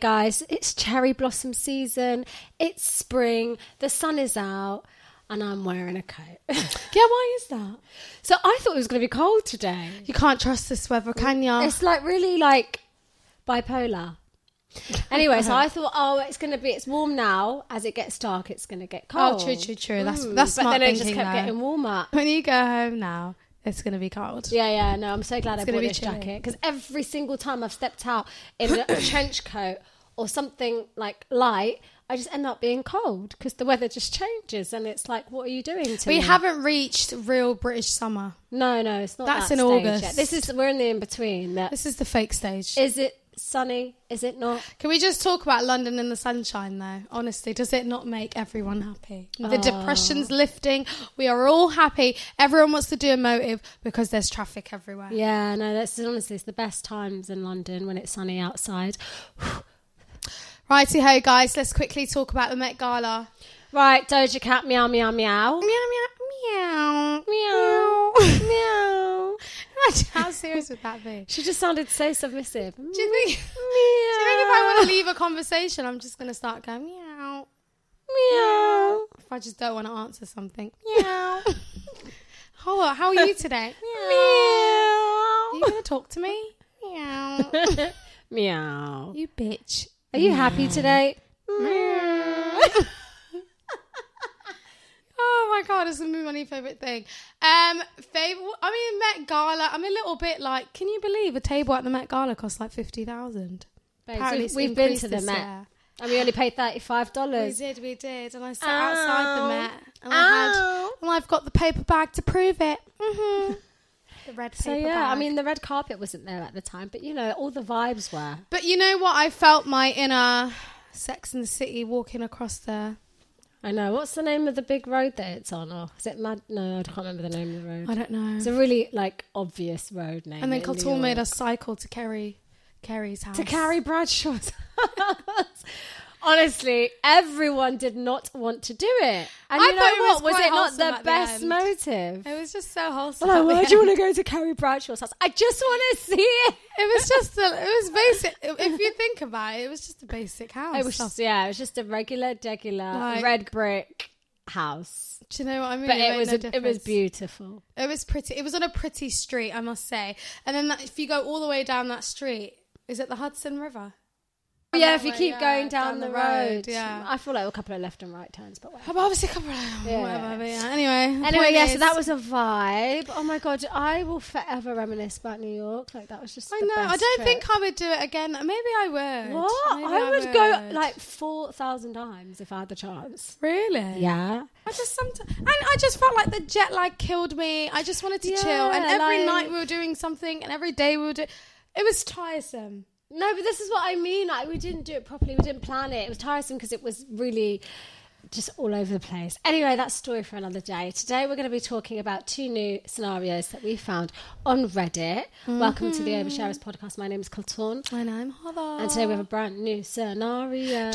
Guys, it's cherry blossom season. It's spring. The sun is out. And I'm wearing a coat. Yeah, why is that? so I thought it was going to be cold today. You can't trust this weather, can ya? It's like really like bipolar. Anyway, so I thought, oh, it's going to be, it's warm now. As it gets dark, it's going to get cold. Oh, true, true, true. That's Mm, that's But smart then it just thinking, kept though. getting warmer. When you go home now, it's going to be cold. Yeah, yeah, no, I'm so glad It's I gonna bought be this jacket because every single time I've stepped out in a, a trench coat or something like light, I just end up being cold because the weather just changes and it's like, what are you doing to We me? haven't reached real British summer. No, no, it's not. That's that in August. Yet. This is we're in the in between. This is the fake stage. is it sunny? Is it not? Can we just talk about London in the sunshine, though? Honestly, does it not make everyone happy? The oh. depression's lifting. We are all happy. Everyone wants to do a motive because there's traffic everywhere. Yeah, no, that's honestly it's the best times in London when it's sunny outside. Righty ho, guys. Let's quickly talk about the Met Gala. Right, Doja Cat, meow meow meow. Meow meow meow Meow. meow. Meow. How serious would that be? She just sounded so submissive. Do you think? Do you think if I want to leave a conversation, I'm just going to start going meow? Meow. If I just don't want to answer something, meow. how, how are you today? Meow. Are you Meow. going to talk to me? Meow. Meow. you bitch. Are you happy mm. today? Oh my god, it's my new favorite thing. Um, favorite. I mean, Met Gala. I'm a little bit like, can you believe a table at the Met Gala costs like fifty thousand? Babes, we've, we've been to the Met. And we only paid $35. We did, we did, and I sat outside the Met, and I had, Ow. and I've got the paper bag to prove it. hmm The red paper So, yeah, bag. I mean, the red carpet wasn't there at the time, but you know, all the vibes were. but you know what? I felt my inner Sex and the City walking across the. I know. What's the name of the big road that it's on? Or is it Mad? No, I can't remember the name of the road. I don't know. It's a really like obvious road name. and then in made us cycle to Carrie, Carrie's house. to Carrie Bradshaw's house. Honestly, everyone did not want to do it. And I you know thought it was what? Was quite it not wholesome the at the best end. motive? It was just so wholesome. Well, at the why do you end. want to go to Carrie Bradshaw's house? I just want to see it. It was just a, it was basic. If you think about it, it was just a basic house. It was just, yeah, it was just a regular, degular, Like- red brick house. Do you know what I mean? But it made was no a, it was difference. beautiful. It was pretty. It was on a pretty street, I must say. And then that, if you go all the way down that street, is it the Hudson River? Oh, yeah, that if you keep yeah, going down, down the, the road, road, yeah. I feel like a couple of left and right turns, but whatever. Obviously, a couple of Yeah. whatever. But yeah. Anyway. Anyway, yeah, so that was a vibe. Oh my god, I will forever reminisce about New York. Like that was just. I know. I don't trip. think I would do it again. Maybe I would. What? Maybe I would go like four thousand times if I had the chance. Really? Yeah. I just sometimes, and I just felt like the jet lag killed me. I just wanted to chill, and every like- night we were doing something, and every day we were doing. It was tiresome. No, but this is what I mean. Like we didn't do it properly. We didn't plan it. It was tiresome because it was really just all over the place. Anyway, that's story for another day. Today we're going to be talking about two new scenarios that we found on Reddit. Welcome to the Oversharers podcast. My name is Kally. And I'm Hodo. And today we have a brand new scenario.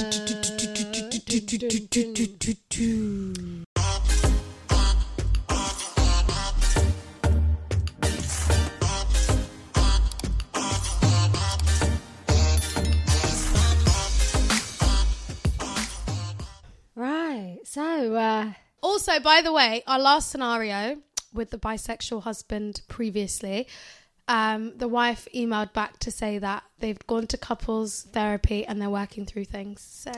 Also, by the way, our last scenario with the bisexual husband previously, um, the wife emailed back to say that they've gone to couples therapy and they're working through things. So,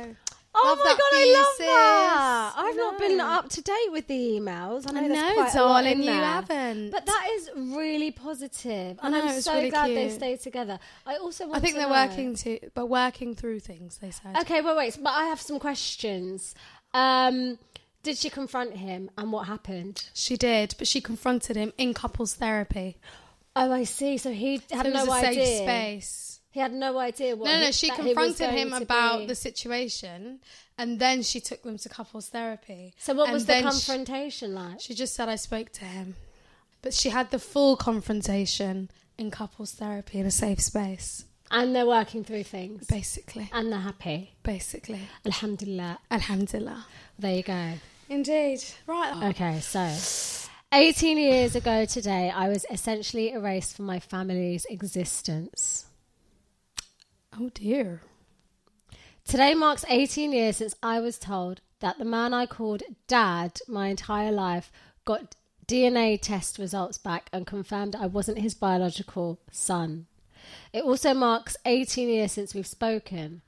oh my god, I love sis. that. I've not been up to date with the emails. I know, I know, quite darling, in you haven't. But that is really positive. and I'm so really glad they cute. stayed together. I also want to. I think they're know- working to, but working through things. They said. Okay, wait, wait. But I have some questions. Um, did she confront him, and what happened? She did, but she confronted him in couples therapy. Oh, I see. So he had So it no was a idea. safe space. He had no idea what. No, no, he- she that he was confronted him about be- the situation, and then she took them to couples therapy. So what And was the then she- confrontation like? She just said I spoke to him, but she had the full confrontation in couples therapy in a safe space. And they're working through things, Basically, and they're happy. basically. Alhamdulillah. Alhamdulillah. There you go. Indeed. Right. Okay, so 18 years ago today, I was essentially erased from my family's existence. Oh dear. Today marks 18 years since I was told that the man I called dad my entire life got DNA test results back and confirmed I wasn't his biological son. It also marks 18 years since we've spoken.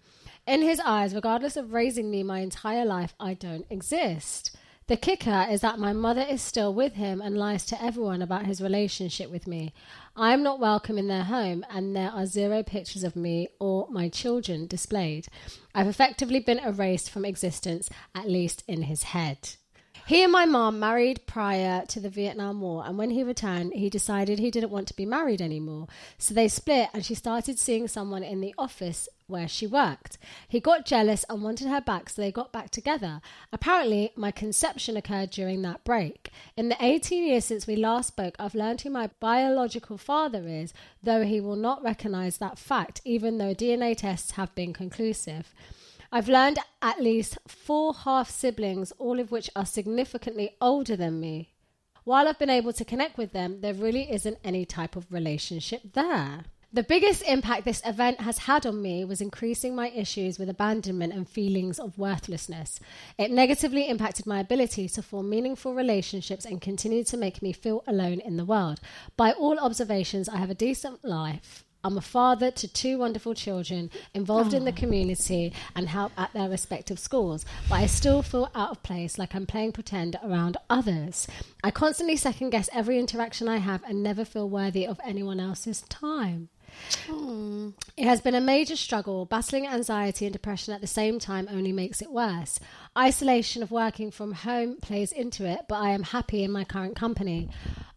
In his eyes, regardless of raising me my entire life, I don't exist. The kicker is that my mother is still with him and lies to everyone about his relationship with me. I am not welcome in their home, and there are zero pictures of me or my children displayed. I've effectively been erased from existence, at least in his head. He and my mom married prior to the Vietnam War, and when he returned, he decided he didn't want to be married anymore. So they split, and she started seeing someone in the office where she worked. He got jealous and wanted her back, so they got back together. Apparently, my conception occurred during that break. In the 18 years since we last spoke, I've learned who my biological father is, though he will not recognize that fact, even though DNA tests have been conclusive. I've learned at least four half siblings, all of which are significantly older than me. While I've been able to connect with them, there really isn't any type of relationship there. The biggest impact this event has had on me was increasing my issues with abandonment and feelings of worthlessness. It negatively impacted my ability to form meaningful relationships and continued to make me feel alone in the world. By all observations, I have a decent life. I'm a father to two wonderful children involved in the community and help at their respective schools, but I still feel out of place like I'm playing pretend around others. I constantly second guess every interaction I have and never feel worthy of anyone else's time. It has been a major struggle. Battling anxiety and depression at the same time only makes it worse. Isolation of working from home plays into it, but I am happy in my current company.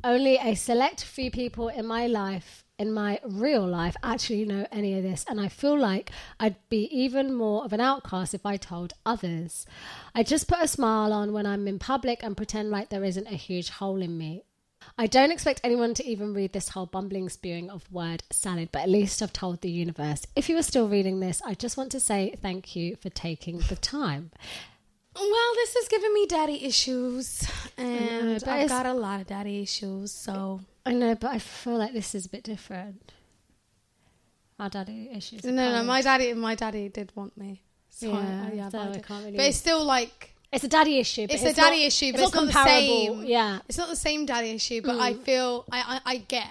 Only a select few people in my life, in my real life, actually know any of this, and I feel like I'd be even more of an outcast if I told others. I just put a smile on when I'm in public and pretend like there isn't a huge hole in me. I don't expect anyone to even read this whole bumbling spewing of word salad, but at least I've told the universe. If you are still reading this, I just want to say thank you for taking the time. Well, this is giving me daddy issues, and but I've got a lot of daddy issues. So I know, but I feel like this is a bit different. Our daddy issues. no, no, my daddy, my daddy did want me. So Yeah, I, yeah, so but, I I can't really- but it's still like It's a daddy issue. But it's, it's, a daddy not- issue, but it's it's, not not, the same. Yeah, it's not the same daddy issue. But I mm. feel I, I I get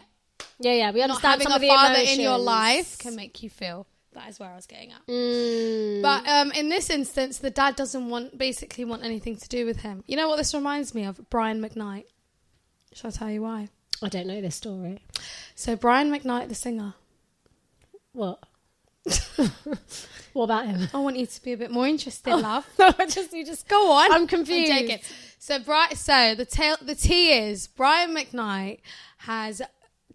yeah, yeah. We not understand having some a of the father in your life can make you feel. That is where I was getting at. Mm. But um, in this instance, the dad doesn't want basically want anything to do with him. You know what this reminds me of? Brian McKnight. Shall I tell you why? I don't know this story. So Brian McKnight, the singer. What? what about him? I want you to be a bit more interested, love. no, I just you just Go on. I'm confused. joking. So, Bri- so the tail, the T is Brian McKnight has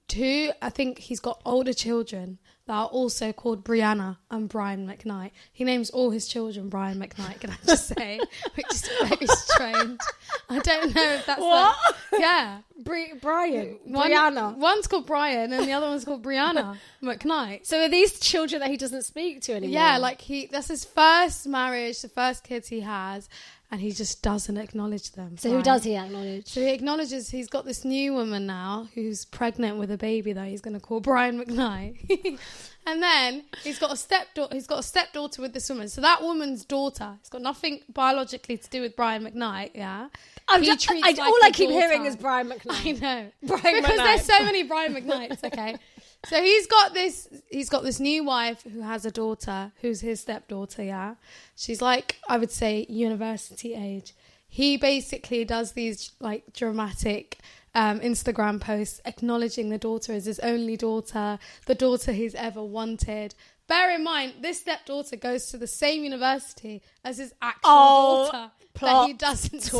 two. I think he's got older children that are also called Brianna and Brian McKnight. He names all his children Brian McKnight. Can I just say, which is very strange. I don't know if that's What? Yeah. Bri- Brian, One- Brianna. One's called Brian and the other one's called Brianna McKnight. So are these children that he doesn't speak to anymore? Yeah, like he that's his first marriage, the first kids he has, and he just doesn't acknowledge them. So who does he acknowledge? So he acknowledges he's got this new woman now who's pregnant with a baby that he's going to call Brian McKnight. and then he's got a stepdaughter. He's got a stepdaughter with this woman. So that woman's daughter. It's got nothing biologically to do with Brian McKnight. Yeah. I'm He just, treats I, like all I keep hearing is Brian McKnight. I know. Brian because McKnight. there's so many Brian McKnights. Okay. So he's got this. He's got this new wife who has a daughter, who's his stepdaughter. Yeah, she's like I would say university age. He basically does these like dramatic um, Instagram posts acknowledging the daughter as his only daughter, the daughter he's ever wanted. Bear in mind, this stepdaughter goes to the same university as his actual Oh, daughter that plot he doesn't see.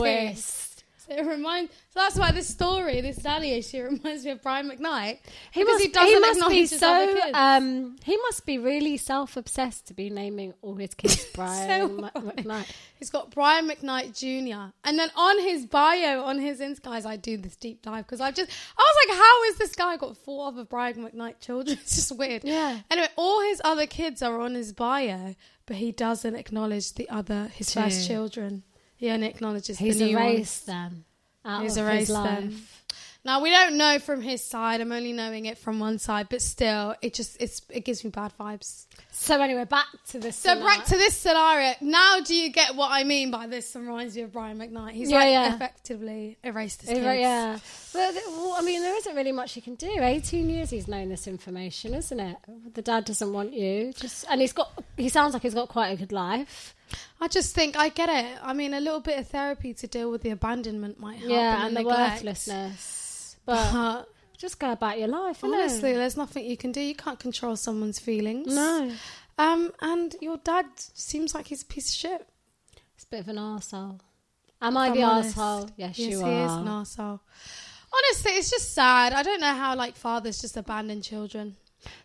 It reminds. So that's why this story, this daddy issue, reminds me of Brian McKnight. He must, he doesn't he must be so. Um, he must be really self-obsessed to be naming all his kids Brian So Mc- McKnight. He's got Brian McKnight Jr. And then on his bio, on his Insta, guys, I do this deep dive because I just, I was like, how is this guy got four other Brian McKnight children? It's just weird. Yeah. Anyway, all his other kids are on his bio, but he doesn't acknowledge the other, his Two. first children. He only acknowledges He's the new erased ones. them. Out He's of erased his life. them. Now we don't know from his side. I'm only knowing it from one side, but still, it just it's it gives me bad vibes. So anyway, back to this. So back to this scenario. Now, do you get what I mean by this? Reminds me of Brian McKnight. He's Yeah, like yeah. effectively erased his kids. yeah. But, well, I mean, there isn't really much you can do. 18 years he's known this information, isn't it? The dad doesn't want you. Just And he's got, he sounds like he's got quite a good life. I just think I get it. I mean, a little bit of therapy to deal with the abandonment might help. yeah, and the neglect. worthlessness. But But just go about your life, honestly, there's nothing you can do. You can't control someone's feelings. No. Um, and your dad seems like he's a piece of shit. It's a bit of an arsehole. Am I if the I'm honest. arsehole? Yes, yes, you he are. is an arsehole. Honestly, it's just sad. I don't know how like fathers just abandon children.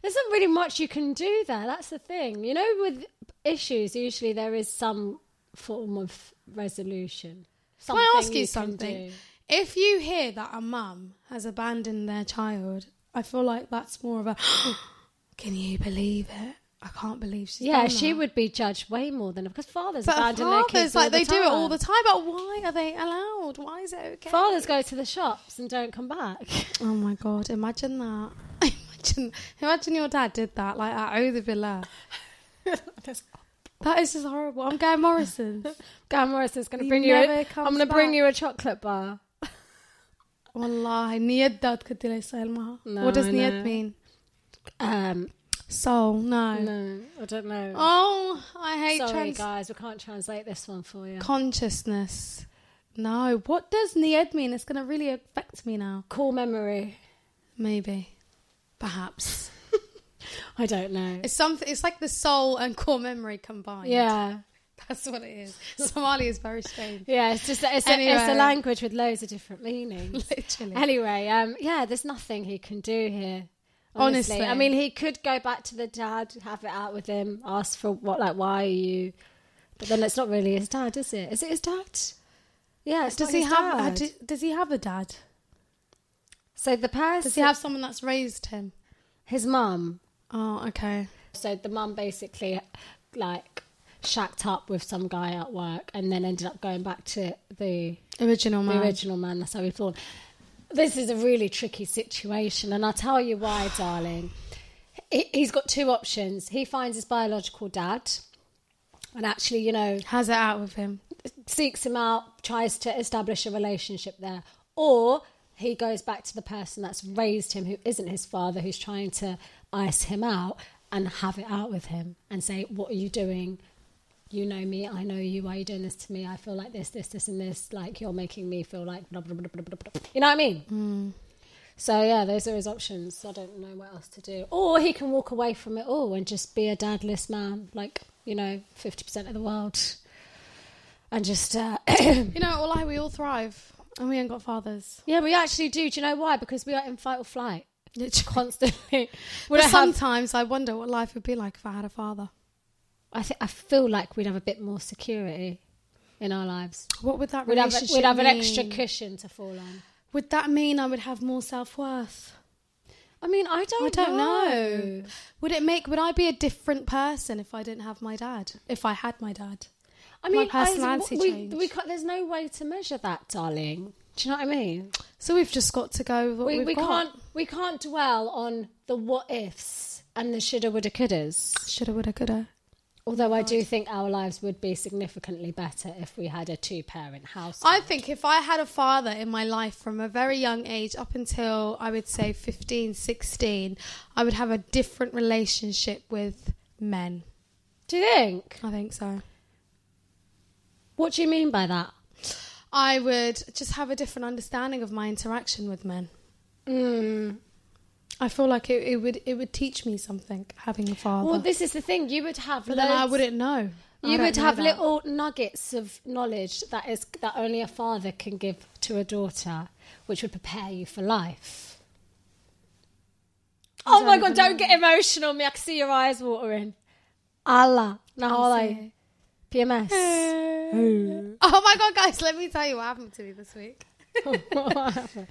There isn't really much you can do there. That's the thing. You know, with issues, usually there is some form of resolution. Can I ask you can something? If you hear that a mum has abandoned their child, I feel like that's more of a. Can you believe it? I can't believe she's Yeah, she that." would be judged way more than because fathers But abandon their fathers, kids. like all the they do it all the time. time. But why are they allowed? Why is it okay? Fathers go to the shops and don't come back. Oh my god! Imagine that. Imagine, imagine your dad did that, like at Eau de Villa. That is just horrible. I'm going Morrison's. Guy Morrison's going to He bring you. never A, comes I'm going to bring back. you a chocolate bar. والله نية داد كنت لي سالمها. No, What does I نية know. mean? Um, Soul. No. no, I don't know. Oh, I hate Sorry, trans- guys, we can't translate this one for you. consciousness. No. What does Nied mean? It's going to really affect me now. Core memory. Maybe. Perhaps. I don't know. It's something. It's like the soul and core memory combined. yeah, That's what it is. Somali is very strange. yeah. It's just it's, a, it's a language with loads of different meanings. Literally. Anyway, um, yeah, there's nothing he can do here. Honestly. Honestly. I mean, he could go back to the dad, have it out with him, ask for what, like, why are you? But then it's not really his dad, is it? Is it his dad? Yeah, it's does not he have? dad. does he have a dad? so the person, Does he have someone that's raised him? his mum? Oh, okay. So the mum basically, like, shacked up with some guy at work, and then ended up going back to the Original man. the original man. That's how we thought. This is a really tricky situation, and I'll tell you why, darling. He- He's got two options. He finds his biological dad, and actually, you know, Has it out with him. seeks him out, tries to establish a relationship there, or he goes back to the person that's raised him, who isn't his father, who's trying to ice him out and have it out with him and say, "What are you doing? You know me, I know you. Why are you doing this to me? I feel like this, this, this, and this. Like you're making me feel like blah blah blah blah blah." blah. You know what I mean? So yeah, those are his options. I don't know what else to do. Or he can walk away from it all and just be a dadless man, like you know, fifty percent of the world, and just uh, You know, all I we all thrive, and we ain't got fathers. yeah, we actually do. Do you know why? Because we are in fight or flight Literally. constantly. we But don't have, sometimes I wonder what life would be like if I had a father. I think I feel like we'd have a bit more security in our lives. What would that We'd have relationship we'd have an extra cushion to fall on. Would that mean I would have more self worth? I mean, I don't. I don't know. know. Would it make? Would I be a different person if I didn't have my dad? If I had my dad? I My mean, I- personality we, change. we can't, there's no way to measure that, darling. Do you know what I mean? So we've just got to go with what we we've we got. can't we can't dwell on the what ifs and the shoulda woulda couldas. Shoulda, woulda, coulda. Although I do think our lives would be significantly better if we had a two parent house. I think if I had a father in my life from a very young age up until I would say 15, 16, I would have a different relationship with men. do you think? I think so. What do you mean by that? I would just have a different understanding of my interaction with men. Mm. I feel like it, it would it would teach me something having a father. Well, this is the thing. You would have. but then I wouldn't know. You would know have that. little nuggets of knowledge that is that only a father can give to a daughter which would prepare you for life? Oh my god, don't get emotional, me. I can see your eyes watering. Allah. Now, PMS. Oh my god, guys, let me tell you what happened to me this week. what happened?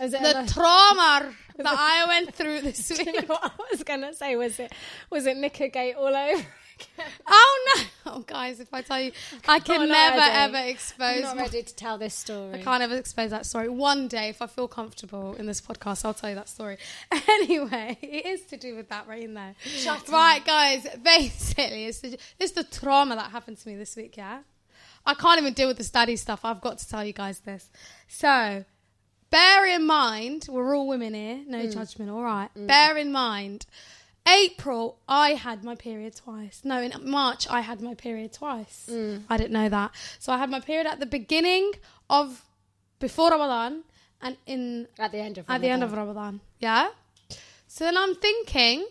Is it The a- trauma that I went through this Do you week. know what I was gonna say? Was it was it Nickergate all over again? Oh no, oh, guys! If I tell you, I can I'm never ready. ever I'm expose. not my- ready to tell this story. I can't ever expose that story. One day, if I feel comfortable in this podcast, I'll tell you that story. Anyway, it is to do with that right in there. Shut right, guys. Basically, it's the, it's the trauma that happened to me this week. Yeah, I can't even deal with the study stuff. I've got to tell you guys this. So, bear in mind, we're all women here. No Mm. judgment. All right. Bear in mind. April, I had my period twice. No, in March, I had my period twice. Mm. I didn't know that. So I had my period at the beginning of before Ramadan and in At the end of at the end of Ramadan. Yeah. So then I'm thinking,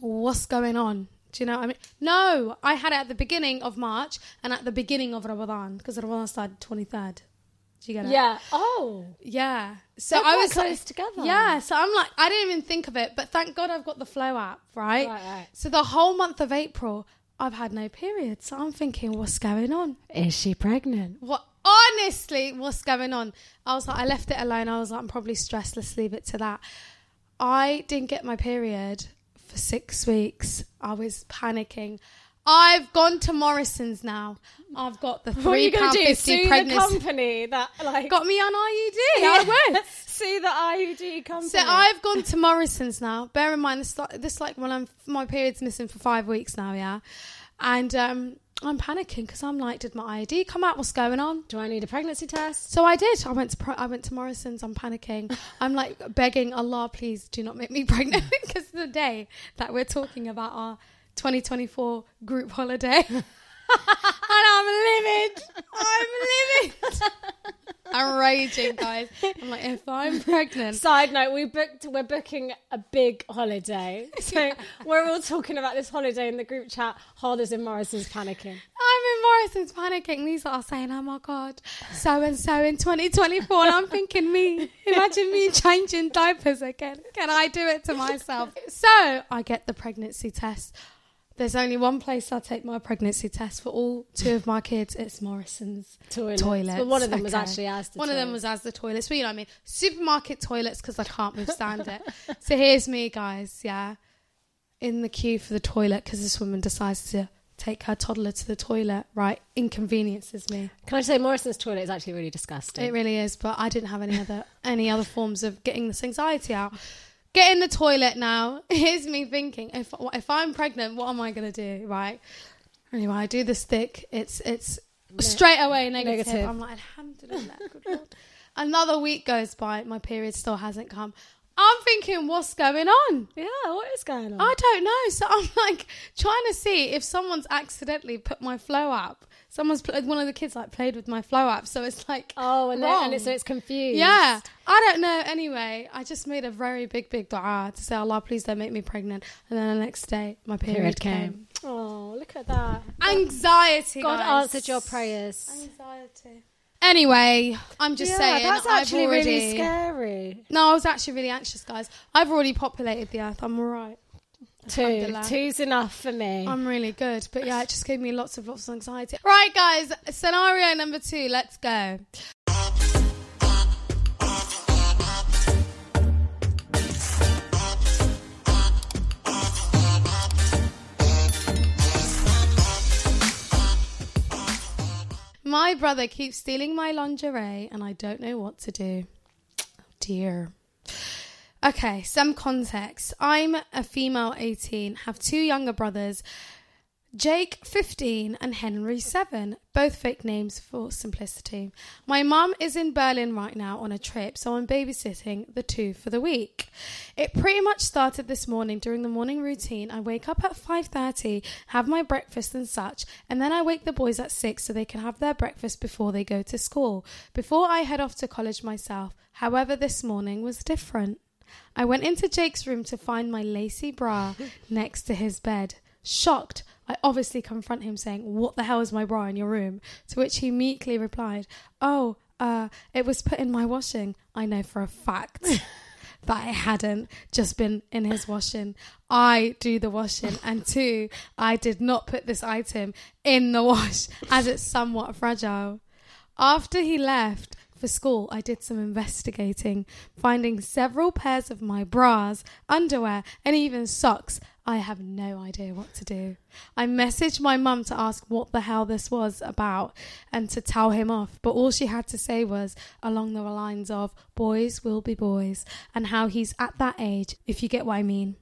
what's going on? Do you know what I mean? No, I had it at the beginning of March and at the beginning of Ramadan because Ramadan started 23rd. Do you get it? Yeah. Oh. Yeah. So They're I was close together. Yeah. So I'm like, I didn't even think of it, but thank God I've got the Flo app, right? Right, right. So the whole month of April, I've had no period. So I'm thinking, what's going on? Is she pregnant? What? Honestly, what's going on? I was like, I left it alone. I was like, I'm probably stressed. Let's leave it to that. I didn't get my period for six weeks. I was panicking. I've gone to Morrison's now. I've got the What are you three pound fifty pregnancy. company that like Got me on IUD. Yeah. I would. Sue the IUD company. So I've gone to Morrison's now. Bear in mind this, like- this like when I'm my period's missing for five weeks now, yeah, and um, I'm panicking because I'm like, did my IUD come out? What's going on? Do I need a pregnancy test? So I did. I went to I went to Morrison's. I'm panicking. I'm like begging Allah, please do not make me pregnant because the day that we're talking about our 2024 group holiday, and I'm livid. I'm livid. I'm raging, guys. I'm like, if I'm pregnant, Side note: We booked. We're booking a big holiday, so we're all talking about this holiday in the group chat. Holders in Morrison's panicking. I'm in Morrison's panicking. These are saying, "Oh my god, so and so in 2024," and I'm thinking, me. Imagine me changing diapers again. Can I do it to myself? So I get the pregnancy test. There's only one place I take my pregnancy test for all two of my kids. It's Morrison's Toilets. toilets. But one of them was actually as the One of them was as the toilets. But you know what I mean? Supermarket toilets because I can't withstand it. So here's me, guys. Yeah, in the queue for the toilet because this woman decides to take her toddler to the toilet. Right, inconveniences me. Can I say Morrison's toilet is actually really disgusting? It really is. But I didn't have any other any other forms of getting this anxiety out. Get in the toilet now. Here's me thinking: if if I'm pregnant, what am I gonna do? Right. Anyway, I do this thick. It's it's straight away negative. Negative. I'm like, Alhamdulillah, good Lord. Another week goes by, my period still hasn't come. I'm thinking, what's going on? yeah, what is going on? I don't know. So I'm like trying to see if someone's accidentally put my flow up. Someone's pl- one of the kids like played with my Flo app so it's like oh, and, then, wrong. and it's, so it's confused. yeah, I don't know. Anyway, I just made a very big, big dua to say, Allah, please don't make me pregnant. And then the next day, my period, Period came. came. Oh, look at that. Anxiety. God guys. answered your prayers. Anxiety. Anyway, I'm just yeah, saying. that's I've actually already, really scary. No, I was actually really anxious, guys. I've already populated the earth. I'm all right. Two, two's enough for me. I'm really good. But yeah, it just gave me lots of lots of anxiety. Right, guys, scenario number two. Let's go. My brother keeps stealing my lingerie and I don't know what to do. Oh dear. Okay, some context. I'm a female 18, have two younger brothers, Jake 15 and Henry 7, both fake names for simplicity. My mum is in Berlin right now on a trip, so I'm babysitting the two for the week. It pretty much started this morning during the morning routine. I wake up at 5:30, have my breakfast and such, and then I wake the boys at 6 so they can have their breakfast before they go to school. Before I head off to college myself. However, this morning was different. I went into Jake's room to find my lacy bra next to his bed. Shocked, I obviously confront him saying, What the hell is my bra in your room? To which he meekly replied, Oh, Uh, it was put in my washing. I know for a fact that it hadn't just been in his washing. I do the washing. And two, I did not put this item in the wash as it's somewhat fragile. After he left for school, I did some investigating, finding several pairs of my bras, underwear, and even socks. I have no idea what to do. I messaged my mum to ask what the hell this was about and to tell him off, but all she had to say was along the lines of boys will be boys and how he's at that age, if you get what I mean.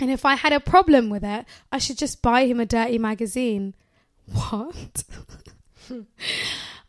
And if I had a problem with it, I should just buy him a dirty magazine. What?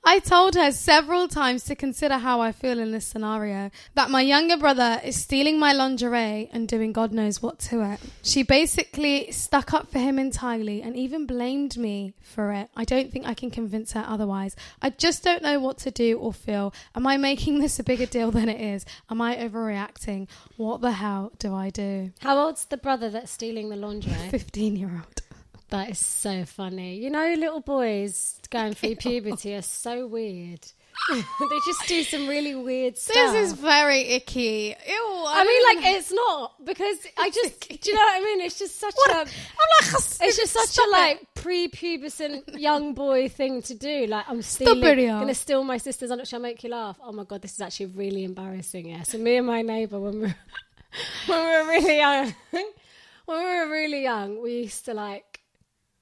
I told her several times to consider how I feel in this scenario that my younger brother is stealing my lingerie and doing God knows what to it. She basically stuck up for him entirely and even blamed me for it. I don't think I can convince her otherwise. I just don't know what to do or feel. Am I making this a bigger deal than it is? Am I overreacting? What the hell do I do? How old's the brother that's stealing the lingerie? 15 year old. That is so funny. You know, little boys going through puberty are so weird. they just do some really weird stuff. This is very icky. Ew. I, I mean, like it's not because I just. do you know what I mean? It's just such a. I'm like, It's just such a like pre-pubescent young boy thing to do. Like I'm stealing, it, yeah. gonna steal my sister's underwear. Shall I make you laugh? Oh my god, this is actually really embarrassing. Yeah. So me and my neighbour when we were, when we were really young, when we were really young, we used to like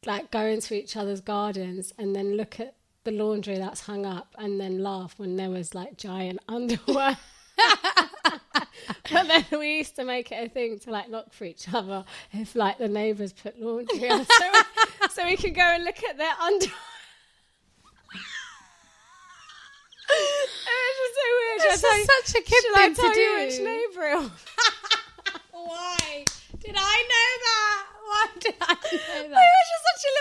like go into each other's gardens and then look at the laundry that's hung up and then laugh when there was like giant underwear. but then we used to make it a thing to like look for each other if like the neighbours put laundry on, so we, so we could go and look at their underwear. it was just so weird. This Shall is tell such a kid shall I thing to tell you do. which neighbour? Why did I know that? Why did I know He was just such a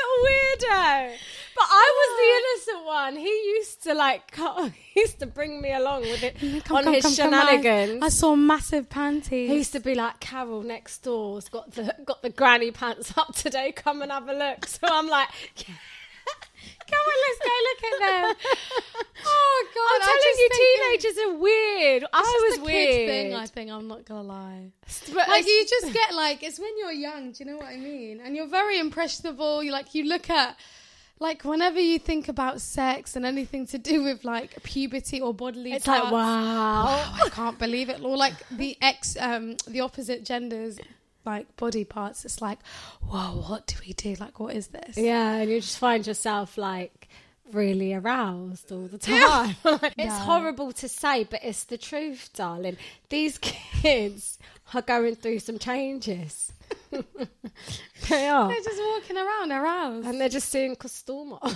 weirdo. But I was the innocent one. He used to like, cut- he used to bring me along with it Come, on come, his come, come, I- shenanigans. I, saw massive panties. He used to be like, Carol next door's got the got the granny pants up today. Come and have a look. So I'm like, Come on, let's go look at them. Oh God! I'm telling you, teenagers are weird. I was a kid weird. thing. I think I'm not gonna lie. But Like you just get like it's when you're young. Do you know what I mean? And you're very impressionable. You like you look at like whenever you think about sex and anything to do with like puberty or bodily. it's like parts, wow. Oh, I can't believe it. Or like the ex, um, the opposite genders, like body parts. It's like, whoa, what do we do? Like, what is this? Yeah, and you just find yourself like really aroused all the time. Like, it's Yeah. horrible to say, but it's the truth, darling. These kids are going through some changes. they are. They're just walking around aroused. And they're just seeing Costuma. and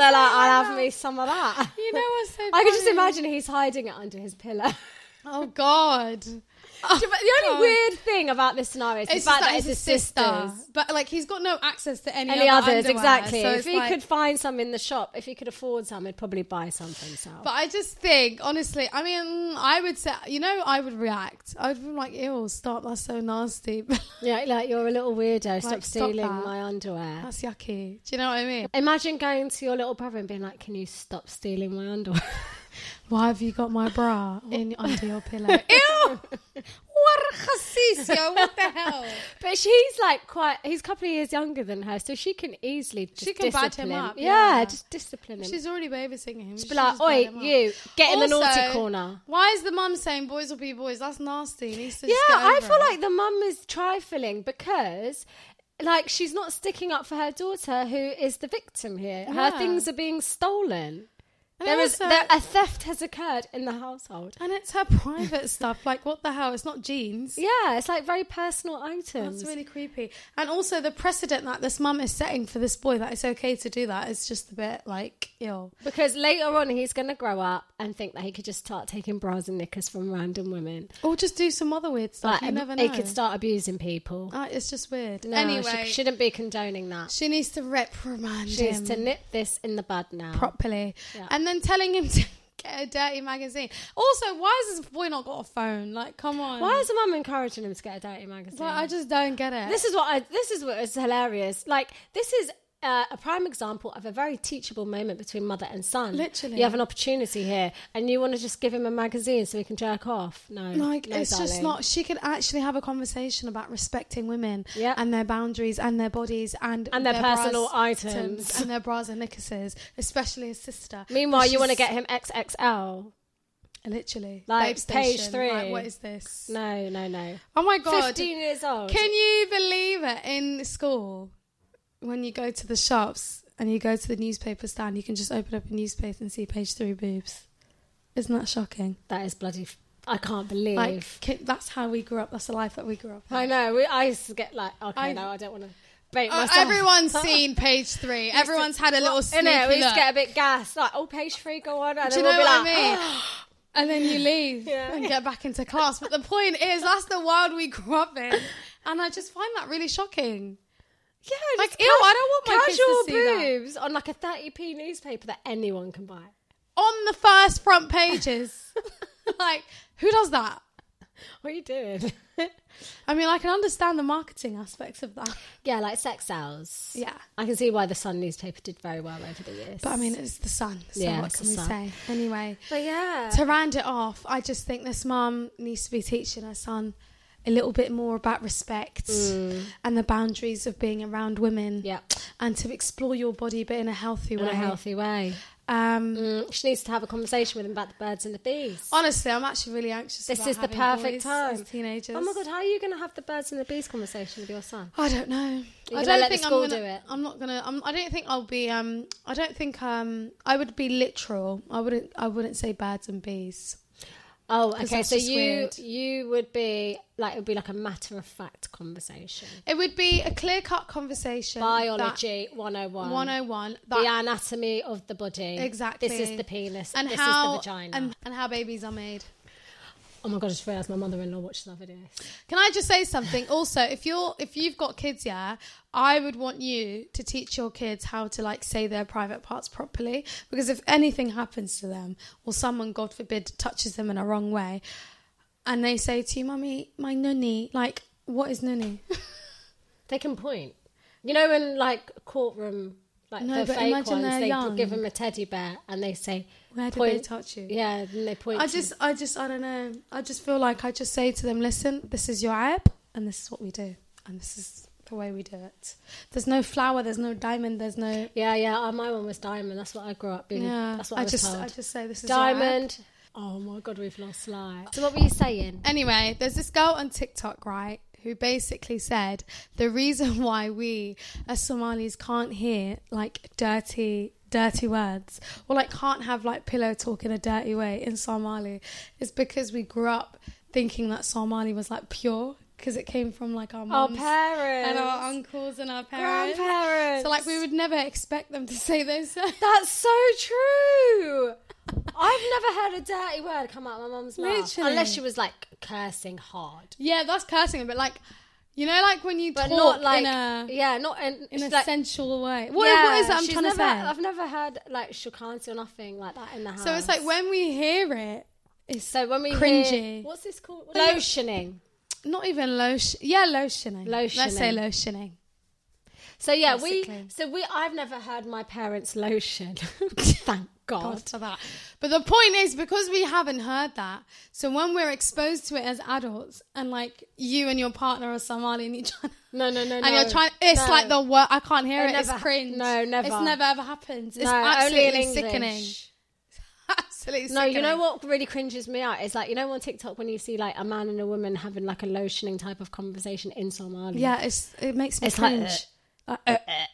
they're like, I'll have me some of that. You know what's so I can just imagine he's hiding it under his pillow. Oh God. but the only God. weird thing about this scenario is It's the fact that that it's his sister, sisters. but like he's got no access to any, Any other others, underwear, exactly. So if he like- could find some in the shop, if he could afford some, he'd probably buy some for himself. But I just think, honestly, I mean, I would say, you know, I would react. I would be like, ew, stop, that's so nasty. yeah, like you're a little weirdo. Stop Like, stop stealing that. my underwear. that's yucky. Do you know what I mean? Imagine going to your little brother and being like, "Can you stop stealing my underwear?" Why have you got my bra in under your pillow? Ew! What? What the hell? but she's like quite. He's a couple of years younger than her, so she can easily just She can bad discipline him up, Yeah, yeah. just discipline him. She's already babysitting him. Just She be like, "Oi, you, get in the naughty corner." Why is the mum saying boys will be boys? That's nasty. He needs to Yeah, I feel it. like the mum is trifling because. Like she's not sticking up for her daughter, who is the victim here. Her things are being stolen. And There is also- there, a theft has occurred in the household. And it's her private stuff. Like, what the hell? It's not jeans. Yeah, it's like very personal items. That's really creepy. And also the precedent that this mum is setting for this boy that it's okay to do that is just a bit like ill. Because later on, he's going to grow up and think that he could just start taking bras and knickers from random women. Or just do some other weird stuff. Like, you never know. he could start abusing people. Ah, it's just weird. No, anyway, she shouldn't be condoning that. she needs to reprimand She needs to nip this in the bud now. properly. Yeah. And then telling him to get a dirty magazine. Also, why has this boy not got a phone? Like, come on. Why is the mum encouraging him to get a dirty magazine? Like, I just don't get it. this is what I. This is what is hilarious. Like this is uh, a prime example of a very teachable moment between mother and son. Literally. you have an opportunity here, and you want to just give him a magazine so he can jerk off. No, Like no, it's just not. She could actually have a conversation about respecting women Yeah. and their boundaries and their bodies and And their personal bras items. and their bras and knickerses, especially his sister. Meanwhile, you want to get him XXL. literally Like, Babe page Station. three. Like, what is this? No, no, no. Oh my god! Fifteen years old. Can you believe it? In school, when you go to the shops and you go to the newspaper stand, you can just open up a newspaper and see page three boobs. Isn't that shocking? that is bloody. F- I can't believe. Like that's how we grew up. That's the life that we grew up. in. I know. We, I used to get like, okay, I- no, I don't want to bait Oh, myself. everyone's seen page three. Everyone's had a little sneaky In it, we to get a bit gassed. Like, oh, page three, go on. And Do you know we'll what be I like, mean? and then you leave Yeah. and get back into class. But the point is, that's the world we grew up in, and I just find that really shocking. Yeah, Like, ew, I don't want my kids to casual see that. boobs on like a 30p newspaper that anyone can buy. On the first front pages, like who does that? What are you doing? I mean, I can understand the marketing aspects of that, yeah, like sex sales. Yeah. I can see why the Sun newspaper did very well over the years. but I mean, it's the sun. So Yeah, what can we sun. say? Anyway, but yeah. to round it off, I just think this mum needs to be teaching her son a little bit more about respect and the boundaries of being around women. Mm. Yeah. And to explore your body, but in a healthy in way. a healthy way. Um, Mm, she needs to have a conversation with him about the birds and the bees. honestly, I'm actually really anxious. this about is the perfect time. Teenagers. Oh my god, how are you going to have the birds and the bees conversation with your son? I don't know. I don't think I'm gonna. do it? I'm not gonna. I'm, I don't think I'll be. Um. I don't think. Um. I would be literal. I wouldn't. I wouldn't say birds and bees. Oh, okay. So you weird. you would be like it would be like a matter of fact conversation. It would be a clear cut conversation. Biology 101. 101. The anatomy of the body. Exactly. This is the penis. and this how is the vagina. and, and how babies are made. Oh my god, I just realised my mother-in-law watches our videos. Can I just say something? Also, if you're if you've got kids, yeah, I would want you to teach your kids how to like say their private parts properly. Because if anything happens to them, or someone, God forbid, touches them in a wrong way, and they say to you, "Mummy, my nunny," like, what is nunny? They can point. You know, in like a courtroom, like No, the but fake imagine ones, they young. give them a teddy bear and they say, Where did they touch you? Yeah, and they point. I just, I just, I don't know. I just feel like I just say to them, "Listen, this is your app, and this is what we do, and this is." The way we do it. There's no flower. There's no diamond. There's no Yeah, yeah. uh, My one was diamond. That's what I grew up being. Yeah, that's what I, I just, told. I just say this is diamond. Oh my god, we've lost light. So what were you saying? Anyway, there's this girl on TikTok, right, who basically said the reason why we as Somalis can't hear like dirty, dirty words or like can't have like pillow talk in a dirty way in Somali is because we grew up thinking that Somali was like pure because it came from like our Our parents and our uncles and our parents. grandparents. So like we would never expect them to say those. That's so true. I've never heard a dirty word come out of my mum's mouth Literally. unless she was like cursing hard, yeah, that's cursing, but like you know, like when you but talk not like in a yeah, not in, in a like, sensual way. What, yeah, what is it I'm she's trying never, to say? I've never heard like shakanti or nothing like that in the house. So it's like when we hear it, it's so when we cringy. hear, what's this called? Lotioning. not even lotion. Yeah, lotioning. Let's say Lotioning. lotioning. So yeah, Basically. we so we I've never heard my parents lotion. Thank God. God for that. But the point is because we haven't heard that, so when we're exposed to it as adults, and like you and your partner are Somali and you're trying, No, no, no, and no. you're trying, it's No. like the word. I can't hear It it. It's cringe. no, never. It's never ever happens. It's no, absolutely sickening. Absolutely. No, you know what really cringes me out is like you know on TikTok when you see like a man and a woman having like a lotioning type of conversation in Somali. Yeah, it's it makes me It's cringe. Like, Uh, uh, uh, uh,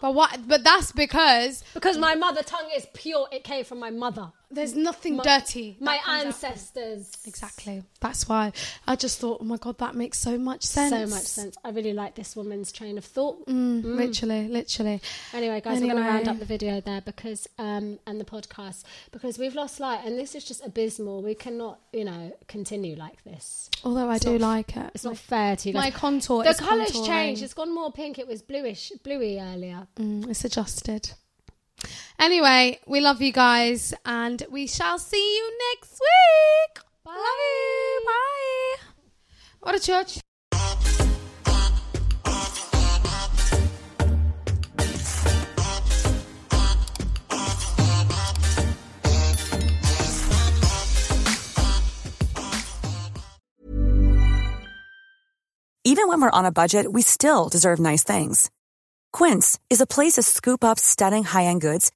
but what? But that's because because my mother tongue is pure. It came from my mother, there's nothing dirty. my that out. ancestors. Exactly. That's why I just thought, oh my god, that makes so much sense. So much sense. I really like this woman's train of thought. Mm, Literally, literally. Anyway, guys, we're going to round up the video there because um and the podcast because we've lost light and this is just abysmal. We cannot, you know, continue like this. Although I It's do not- like it. It's not fair to you guys. My contour the is colour's contouring. changed. It's gone more pink. It was bluish, bluey earlier. Mm, it's adjusted. Anyway, we love you guys and we shall see you next week. Bye. Love you. Bye. What a church. Even when we're on a budget, we still deserve nice things. Quince is a place to scoop up stunning high end goods